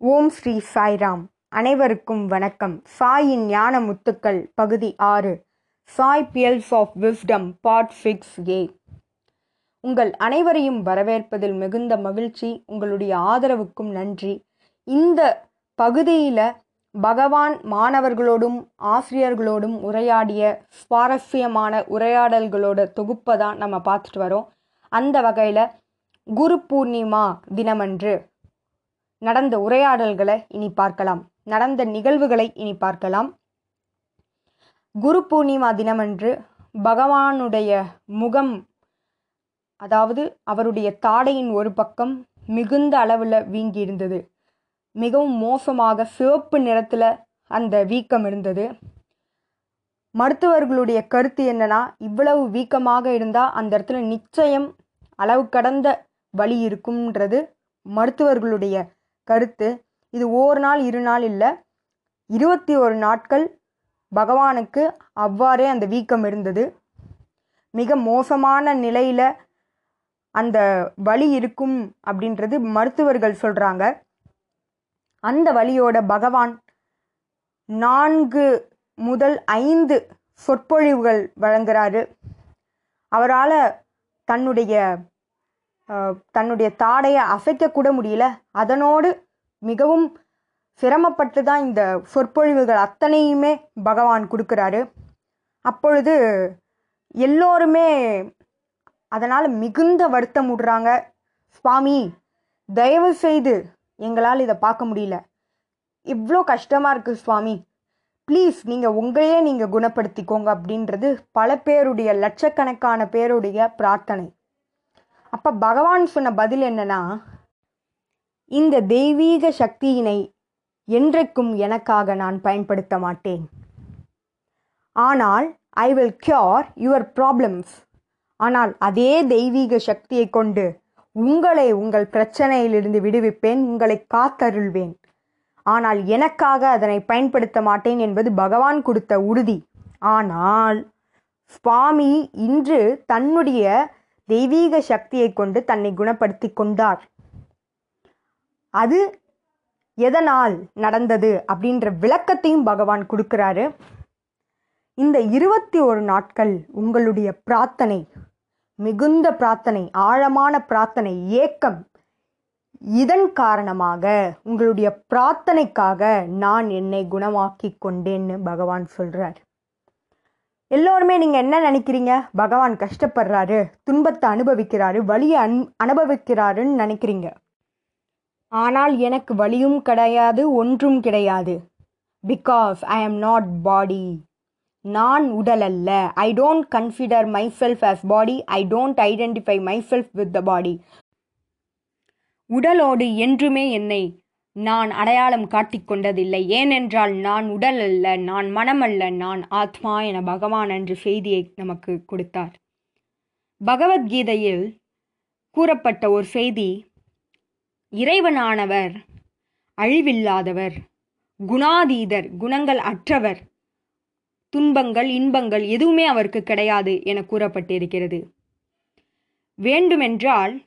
ஓம் ஸ்ரீ சாய்ராம். அனைவருக்கும் வணக்கம். சாயின் ஞான முத்துக்கள் பகுதி ஆறு. Sai pearls of wisdom part six A. உங்கள் அனைவரையும் வரவேற்பதில் மிகுந்த மகிழ்ச்சி உங்களுடைய ஆதரவுக்கும் நன்றி. இந்த பகுதியில் பகவான் மாணவர்களோடும் ஆசிரியர்களோடும் உரையாடிய சுவாரஸ்யமான உரையாடல்களோட தொகுப்பை தான் நம்ம பார்த்துட்டு வரோம். அந்த வகையில் குரு பூர்ணிமா தினமன்று நடந்த உரையாடல்களை இனி பார்க்கலாம். நடந்த நிகழ்வுகளை இனி பார்க்கலாம். குரு பூர்ணிமா தினமன்று பகவானுடைய முகம் அதாவது அவருடைய தாடையின் ஒரு பக்கம் மிகுந்த அளவில் வீங்கி இருந்தது மிகவும் மோசமாக சிவப்பு நிறத்தில் அந்த வீக்கம் இருந்தது. மருத்துவர்களுடைய கருத்து என்னன்னா இவ்வளவு வீக்கமாக இருந்தால் அந்த இடத்துல நிச்சயம் அளவு கடந்த வலி இருக்கும்ன்றது மருத்துவர்களுடைய கருத்து இது ஓர் நாள் இரு நாள் இல்லை. இருபத்தி ஒரு நாட்கள் பகவானுக்கு அவ்வாறே அந்த வீக்கம் இருந்தது. மிக மோசமான நிலையில் அந்த வலி இருக்கும் அப்படின்றது மருத்துவர்கள் சொல்கிறாங்க அந்த வழியோட பகவான் நான்கு முதல் ஐந்து சொற்பொழிவுகள் வழங்குறாரு. அவரால் தன்னுடைய தன்னுடைய தாடையை அசைக்கக்கூட முடியல. அதனோடு மிகவும் சிரமப்பட்டு தான் இந்த சொற்பொழிவுகள் அத்தனையுமே பகவான் கொடுக்குறாரு. அப்பொழுது எல்லோருமே அதனால் மிகுந்த வருத்தம் விடுறாங்க சுவாமி தயவு செய்து எங்களால் இதை பார்க்க முடியல. இவ்வளோ கஷ்டமாக இருக்குது சுவாமி. ப்ளீஸ் நீங்கள் உங்களையே நீங்கள் குணப்படுத்திக்கோங்க அப்படின்றது பல பேருடைய லட்சக்கணக்கான பேருடைய பிரார்த்தனை. அப்போ பகவான் சொன்ன பதில் என்னன்னா இந்த தெய்வீக சக்தியினை என்றைக்கும் எனக்காக நான் பயன்படுத்த மாட்டேன். ஆனால் I will cure your problems ஆனால் அதே தெய்வீக சக்தியை கொண்டு உங்களை உங்கள் பிரச்சனையிலிருந்து விடுவிப்பேன் உங்களை காத்தருள்வேன். ஆனால் எனக்காக அதனை பயன்படுத்த மாட்டேன் என்பது பகவான் கொடுத்த உறுதி. ஆனால் சுவாமி இன்று தன்னுடைய தெய்வீக சக்தியை கொண்டு தன்னை குணப்படுத்தி கொண்டார். அது எதனால் நடந்தது அப்படின்ற விளக்கத்தையும் பகவான் கொடுக்கிறாரு. இந்த இருபத்தி ஒரு நாட்கள் உங்களுடைய பிரார்த்தனை மிகுந்த பிரார்த்தனை ஆழமான பிரார்த்தனை ஏக்கம் இதன் காரணமாக உங்களுடைய பிரார்த்தனைக்காக நான் என்னை குணமாக்கி கொண்டேன்னு பகவான் சொல்கிறார் எல்லோருமே நீங்கள் என்ன நினைக்கிறீங்க? பகவான் கஷ்டப்படுறாரு துன்பத்தை அனுபவிக்கிறாரு வலியை அன் அனுபவிக்கிறாருன்னு நினைக்கிறீங்க. ஆனால் எனக்கு வலியும் கிடையாது ஒன்றும் கிடையாது. பிகாஸ் ஐ ஆம் நாட் பாடி நான் உடல் அல்ல. I don't consider myself as body I don't identify myself with the body உடலோடு என்றுமே என்னை நான் அடையாளம் காட்டிக்கொண்டதில்லை. ஏனென்றால் நான் உடல் அல்ல நான் மனம் அல்ல நான் ஆத்மா என பகவான் என்று செய்தியை நமக்கு கொடுத்தார். பகவத்கீதையில் கூறப்பட்ட ஒரு செய்தி இறைவனானவர் அழிவில்லாதவர் குணாதீதர் குணங்கள் அற்றவர் துன்பங்கள் இன்பங்கள் எதுவுமே அவருக்கு கிடையாது என கூறப்பட்டிருக்கிறது. வேண்டுமென்றால்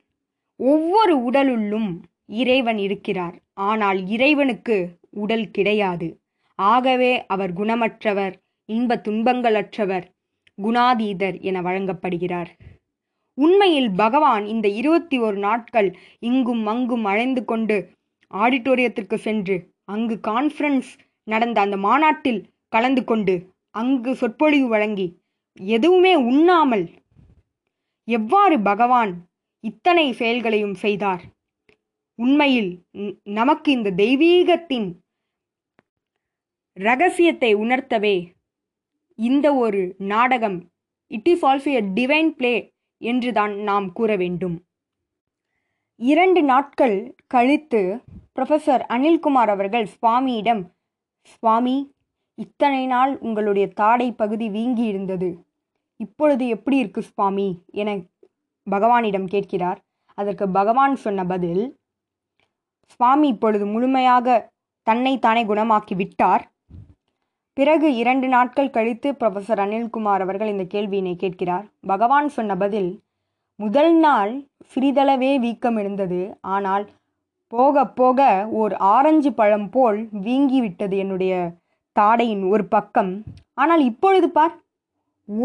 ஒவ்வொரு உடலுள்ளும் இறைவன் இருக்கிறார். ஆனால் இறைவனுக்கு உடல் கிடையாது. ஆகவே அவர் குணமற்றவர் இன்ப துன்பங்களற்றவர் குணாதீதர் என வழங்கப்படுகிறார். உண்மையில் பகவான் இந்த இருபத்தி ஒரு நாட்கள் இங்கும் அங்கும் அழைந்து கொண்டு ஆடிட்டோரியத்திற்கு சென்று அங்கு கான்ஃபரன்ஸ் நடந்த அந்த மாநாட்டில் கலந்து கொண்டு அங்கு சொற்பொழிவு வழங்கி எதுவுமே உண்ணாமல் எவ்வாறு பகவான் இத்தனை செயல்களையும் செய்தார்? உண்மையில் நமக்கு இந்த தெய்வீகத்தின் ரகசியத்தை உணர்த்தவே இந்த ஒரு நாடகம் it is also a divine play என்றுதான் நாம் கூற வேண்டும். இரண்டு நாட்கள் கழித்து ப்ரொஃபஸர் அனில்குமார் அவர்கள் சுவாமியிடம் சுவாமி இத்தனை நாள் உங்களுடைய தாடை பகுதி வீங்கி இருந்தது. இப்பொழுது எப்படி இருக்கு சுவாமி? என பகவானிடம் கேட்கிறார். அதற்கு பகவான் சொன்ன பதில் சுவாமி இப்பொழுது முழுமையாக தன்னை தானே குணமாக்கி விட்டார் பிறகு இரண்டு நாட்கள் கழித்து ப்ரொஃபஸர் அனில்குமார் அவர்கள் இந்த கேள்வியினை கேட்கிறார். பகவான் சொன்ன பதில் முதல் நாள் சிறிதளவே வீக்கம் இருந்தது. ஆனால் போக போக ஓர் ஆரஞ்சு பழம் போல் வீங்கிவிட்டது என்னுடைய தாடையின் ஒரு பக்கம். ஆனால் இப்பொழுது பார்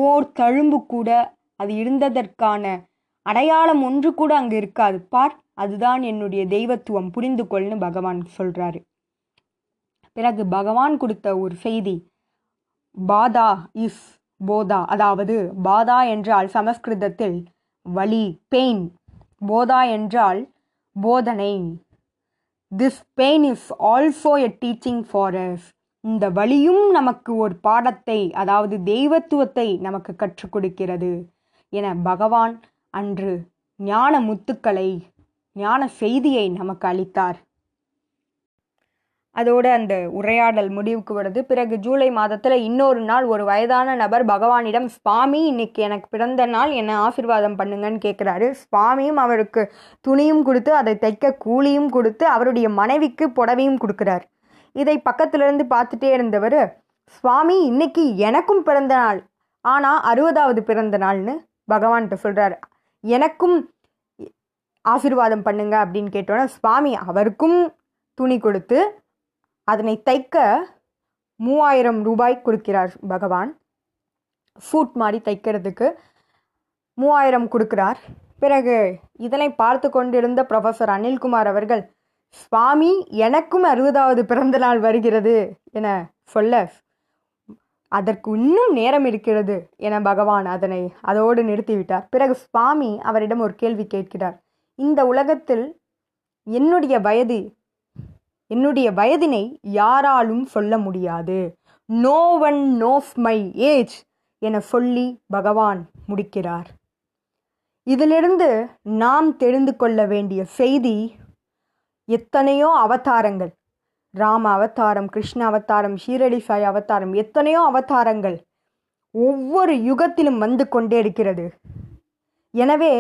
ஓர் தழும்பு கூட அது இருந்ததற்கான அடையாளம் ஒன்று கூட அங்கு இருக்காது. பார் அதுதான் என்னுடைய தெய்வத்துவம். புரிந்து கொள்னு பகவான் சொல்கிறாரு பிறகு பகவான் கொடுத்த ஒரு செய்தி பாதா இஸ் போதா. அதாவது பாதா என்றால் சமஸ்கிருதத்தில் வலி பெயின் போதா என்றால் போதனை. This pain is also a teaching for us இந்த வழியும் நமக்கு ஒரு பாடத்தை அதாவது தெய்வத்துவத்தை நமக்கு கற்றுக் கொடுக்கிறது. என பகவான் அன்று ஞான முத்துக்களை ஞான செய்தியை நமக்கு அளித்தார். அதோடு அந்த உரையாடல் முடிவுக்கு வருது. பிறகு ஜூலை மாதத்தில் இன்னொரு நாள் ஒரு வயதான நபர் பகவானிடம் சுவாமி இன்னைக்கு எனக்கு பிறந்த நாள் என்னை ஆசிர்வாதம் பண்ணுங்கன்னு கேட்குறாரு சுவாமியும் அவருக்கு துணியும் கொடுத்து அதை தைக்க கூலியும் கொடுத்து அவருடைய மனைவிக்கு புடவையும் கொடுக்குறார். இதை பக்கத்திலிருந்து பார்த்துட்டே இருந்தவர் சுவாமி இன்னைக்கு எனக்கும் பிறந்த நாள். ஆனால் அறுபதாவது பிறந்த நாள்னு பகவான்கிட்ட சொல்கிறார் எனக்கும் ஆசிர்வாதம் பண்ணுங்க அப்படின்னு கேட்டோன்னே சுவாமி அவருக்கும் துணி கொடுத்து அதனை தைக்க மூவாயிரம் ரூபாய் கொடுக்கிறார் பகவான். ஃபூட் மாதிரி தைக்கிறதுக்கு மூவாயிரம் கொடுக்கிறார். பிறகு இதனை பார்த்து கொண்டிருந்த ப்ரொஃபஸர் அனில்குமார் அவர்கள் சுவாமி எனக்கும் அறுபதாவது பிறந்த நாள் வருகிறது என சொல்ல அதற்கு இன்னும் நேரம் இருக்கிறது என பகவான் அதனை அதோடு நிறுத்திவிட்டார். பிறகு சுவாமி அவரிடம் ஒரு கேள்வி கேட்கிறார். இந்த உலகத்தில் என்னுடைய வயது என்னுடைய வயதினை யாராலும் சொல்ல முடியாது. No one knows my age என சொல்லி பகவான் முடிக்கிறார். இதிலிருந்து நாம் தெரிந்து கொள்ள வேண்டிய செய்தி எத்தனையோ அவதாரங்கள். ராம அவதாரம் கிருஷ்ண அவதாரம் ஷீரடி சாய் அவதாரம் எத்தனையோ அவதாரங்கள் ஒவ்வொரு யுகத்திலும் வந்து கொண்டே இருக்கிறது. எனவே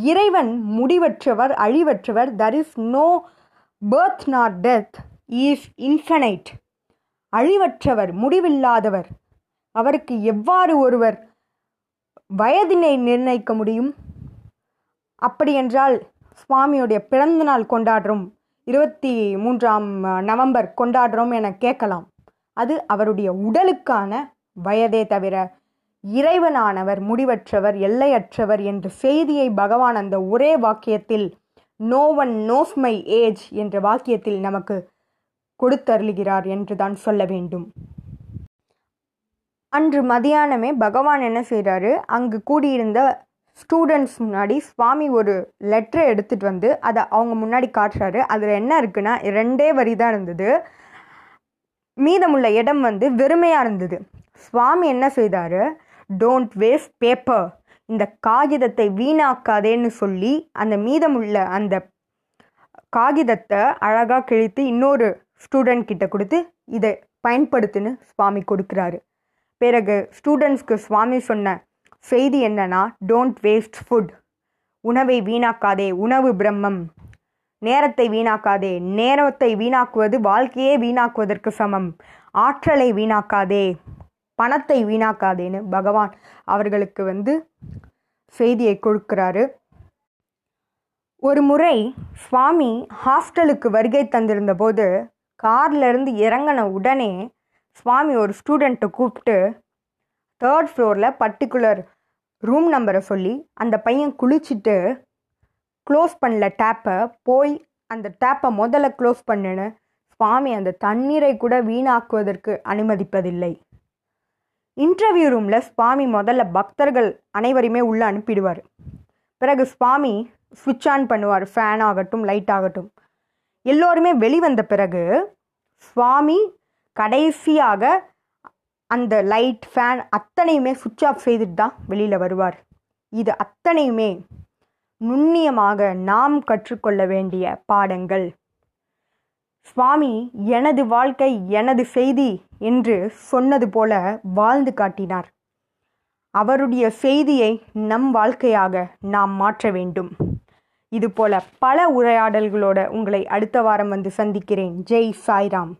இறைவன் முடிவற்றவர் அழிவற்றவர். There is no birth not death is infinite அழிவற்றவர் முடிவில்லாதவர். அவருக்கு எவ்வாறு ஒருவர் வயதினை நிர்ணயிக்க முடியும்? அப்படியென்றால் சுவாமியுடைய பிறந்த நாள் கொண்டாடுறோம். இருபத்தி மூன்றாம் நவம்பர் கொண்டாடுறோம் என கேட்கலாம். அது அவருடைய உடலுக்கான வயதே தவிர இறைவனானவர் முடிவற்றவர் எல்லையற்றவர் என்ற செய்தியை பகவான் அந்த ஒரே வாக்கியத்தில் no one knows my age என்ற வாக்கியத்தில் நமக்கு கொடுத்தருளுகிறார் என்றுதான் சொல்ல வேண்டும். அன்று மதியானமே பகவான் என்ன செய்கிறாரு அங்கு கூடியிருந்த ஸ்டூடெண்ட்ஸ் முன்னாடி சுவாமி ஒரு லெட்டரை எடுத்துகிட்டு வந்து அதை அவங்க முன்னாடி காட்டுறாரு. அதில் என்ன இருக்குன்னா ரெண்டே வரி தான் இருந்தது. மீதமுள்ள இடம் வந்து வெறுமையாக இருந்தது. சுவாமி என்ன செய்தார்? டோன்ட் வேஸ்ட் பேப்பர் இந்த காகிதத்தை வீணாக்காதேன்னு சொல்லி அந்த மீதமுள்ள அந்த காகிதத்தை அழகாக கிழித்து இன்னொரு ஸ்டூடெண்ட் கிட்ட கொடுத்து இதை பயன்படுத்துன்னு சுவாமி கொடுக்குறாரு. பிறகு ஸ்டூடெண்ட்ஸ்க்கு சுவாமி சொன்ன செய்தி என்னன்னா டோன்ட் வேஸ்ட் ஃபுட் உணவை வீணாக்காதே உணவு பிரம்மம். நேரத்தை வீணாக்காதே நேரத்தை வீணாக்குவது வாழ்க்கையே வீணாக்குவதற்கு சமம். ஆற்றலை வீணாக்காதே. பணத்தை வீணாக்காதேன்னு பகவான் அவர்களுக்கு வந்து செய்தியை கொடுக்கிறாரு. ஒரு முறை சுவாமி ஹாஸ்டலுக்கு வருகை தந்திருந்த போது கார்லேருந்து இறங்கின உடனே சுவாமி ஒரு ஸ்டூடெண்ட்டை கூப்பிட்டு தேர்ட் ஃப்ளோரில் பர்டிகுலர் ரூம் நம்பரை சொல்லி அந்த பையன் குளிச்சுட்டு க்ளோஸ் பண்ணல டேப்பை போய் அந்த டேப்பை முதல்ல க்ளோஸ் பண்ணுன்னு சுவாமி அந்த தண்ணீரை கூட வீணாக்குவதற்கு அனுமதிப்பதில்லை. இன்டர்வியூ ரூமில் சுவாமி முதல்ல பக்தர்கள் அனைவரையுமே உள்ளே அனுப்பிடுவார். பிறகு சுவாமி சுவிட்ச் ஆன் பண்ணுவார் ஃபேன் ஆகட்டும் லைட் ஆகட்டும். எல்லோருமே வெளிவந்த பிறகு சுவாமி கடைசியாக அந்த லைட் ஃபேன் அத்தனையுமே சுவிட்ச் ஆஃப் செய்துட்டு தான் வெளியில் வருவார். இது அத்தனையுமே நுண்ணியமாக நாம் கற்றுக்கொள்ள வேண்டிய பாடங்கள். சுவாமி எனது வாழ்க்கை எனது செய்தி என்று சொன்னது போல வாழ்ந்து காட்டினார். அவருடைய செய்தியை நம் வாழ்க்கையாக நாம் மாற்ற வேண்டும். இதுபோல பல உரையாடல்களோட உங்களை அடுத்த வாரம் வந்து சந்திக்கிறேன். ஜெய் சாய்ராம்.